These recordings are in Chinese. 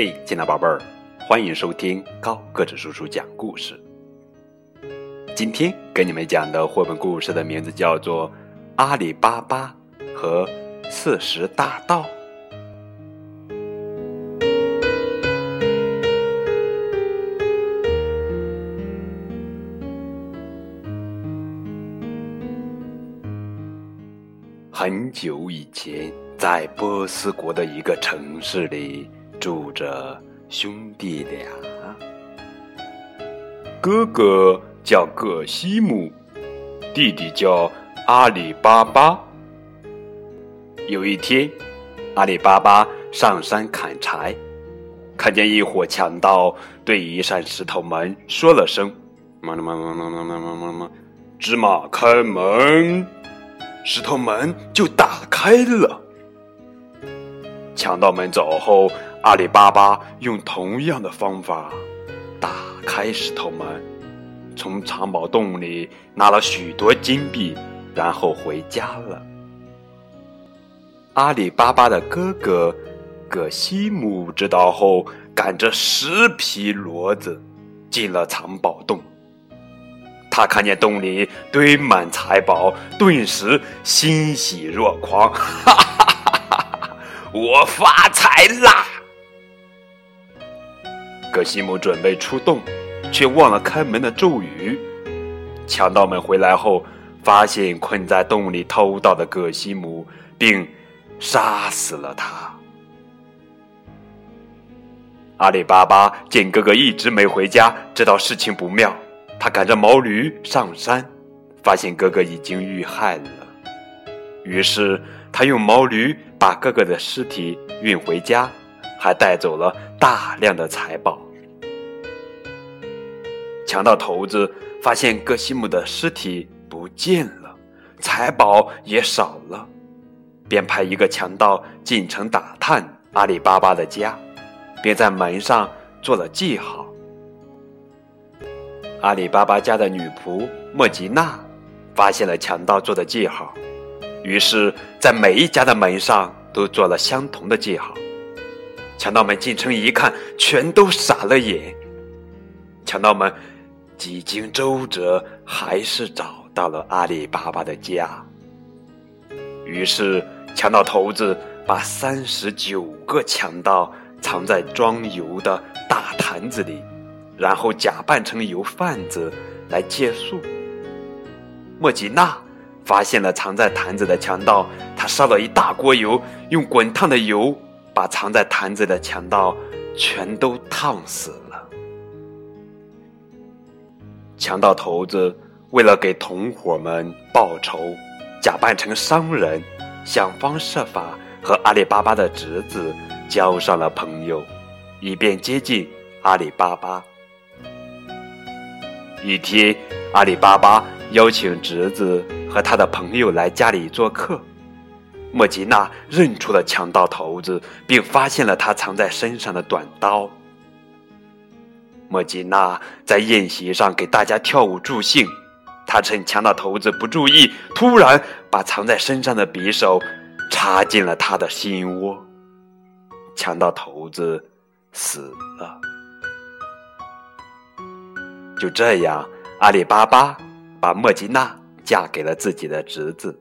嘿，亲爱宝贝儿，欢迎收听高个子叔叔讲故事。今天给你们讲的绘本故事的名字叫做《阿里巴巴和四十大盗》。很久以前，在波斯国的一个城市里，住着兄弟俩。哥哥叫葛西姆，弟弟叫阿里巴巴。有一天，阿里巴巴上山砍柴，看见一伙强盗对一扇石头门说了声“嘛嘛嘛嘛嘛嘛嘛嘛嘛”，芝麻开门。石头门就打开了。强盗们走后，阿里巴巴用同样的方法打开石头门，从藏宝洞里拿了许多金币，然后回家了。阿里巴巴的哥哥葛西姆知道后，赶着十匹骡子进了藏宝洞。他看见洞里堆满财宝，顿时欣喜若狂，哈哈！我发财啦！葛西姆准备出洞，却忘了开门的咒语。强盗们回来后，发现困在洞里偷盗的葛西姆，并杀死了他。阿里巴巴见哥哥一直没回家，知道事情不妙。他赶着毛驴上山，发现哥哥已经遇害了。于是他用毛驴把哥哥的尸体运回家，还带走了大量的财宝。强盗头子发现戈西姆的尸体不见了，财宝也少了，便派一个强盗进城打探阿里巴巴的家，并在门上做了记号。阿里巴巴家的女仆莫吉娜发现了强盗做的记号，于是，在每一家的门上都做了相同的记号。强盗们进城一看，全都傻了眼。强盗们几经周折，还是找到了阿里巴巴的家。于是，强盗头子把三十九个强盗藏在装油的大坛子里。然后假扮成油贩子来借宿。莫吉娜发现了藏在坛子的强盗，他烧了一大锅油，用滚烫的油把藏在坛子的强盗全都烫死了。强盗头子为了给同伙们报仇，假扮成商人，想方设法和阿里巴巴的侄子交上了朋友，以便接近阿里巴巴。一天，阿里巴巴邀请侄子和他的朋友来家里做客。莫吉娜认出了强盗头子，并发现了他藏在身上的短刀。莫吉娜在宴席上给大家跳舞助兴，他趁强盗头子不注意，突然把藏在身上的匕首插进了他的心窝，强盗头子死了。就这样，阿里巴巴把莫吉娜嫁给了自己的侄子，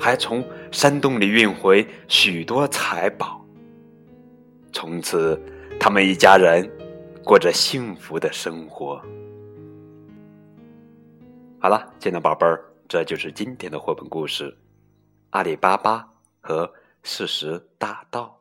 还从山洞里运回许多财宝。从此，他们一家人过着幸福的生活。好了，亲爱的宝贝儿，这就是今天的绘本故事《阿里巴巴和四十大盗》。